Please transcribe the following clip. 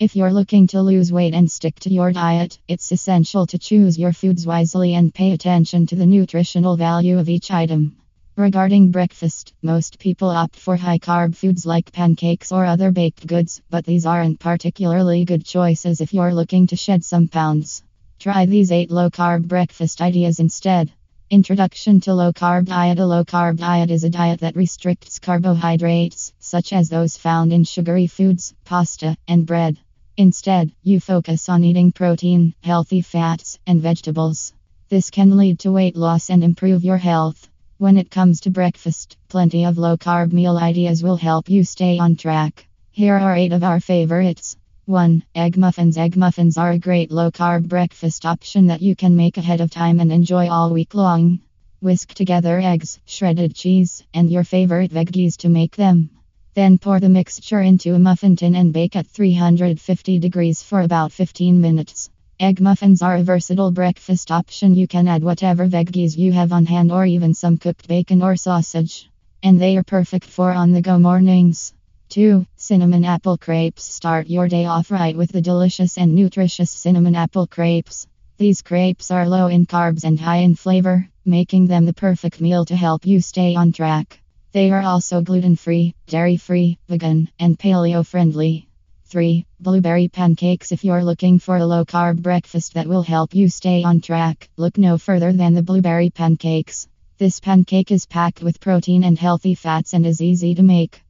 If you're looking to lose weight and stick to your diet, it's essential to choose your foods wisely and pay attention to the nutritional value of each item. Regarding breakfast, most people opt for high carb foods like pancakes or other baked goods, but these aren't particularly good choices if you're looking to shed some pounds. Try these 8 low carb breakfast ideas instead. Introduction to low carb diet A low carb diet is a diet that restricts carbohydrates, such as those found in sugary foods, pasta, and bread. Instead, you focus on eating protein, healthy fats, and vegetables. This can lead to weight loss and improve your health. When it comes to breakfast, plenty of low carb meal ideas will help you stay on track. Here are 8 of our favorites. 1. Egg muffins. Egg muffins are a great low carb breakfast option that you can make ahead of time and enjoy all week long. Whisk together eggs, shredded cheese, and your favorite veggies to make them. Then pour the mixture into a muffin tin and bake at 350 degrees for about 15 minutes. Egg muffins are a versatile breakfast option. You can add whatever veggies you have on hand or even some cooked bacon or sausage. And they are perfect for on the go mornings. 2. Cinnamon apple crepes. Start your day off right with the delicious and nutritious cinnamon apple crepes. These crepes are low in carbs and high in flavor, making them the perfect meal to help you stay on track. They are also gluten free, dairy free, vegan, and paleo friendly. 3. Blueberry pancakes. If you're looking for a low carb breakfast that will help you stay on track, look no further than the blueberry pancakes. This pancake is packed with protein and healthy fats and is easy to make.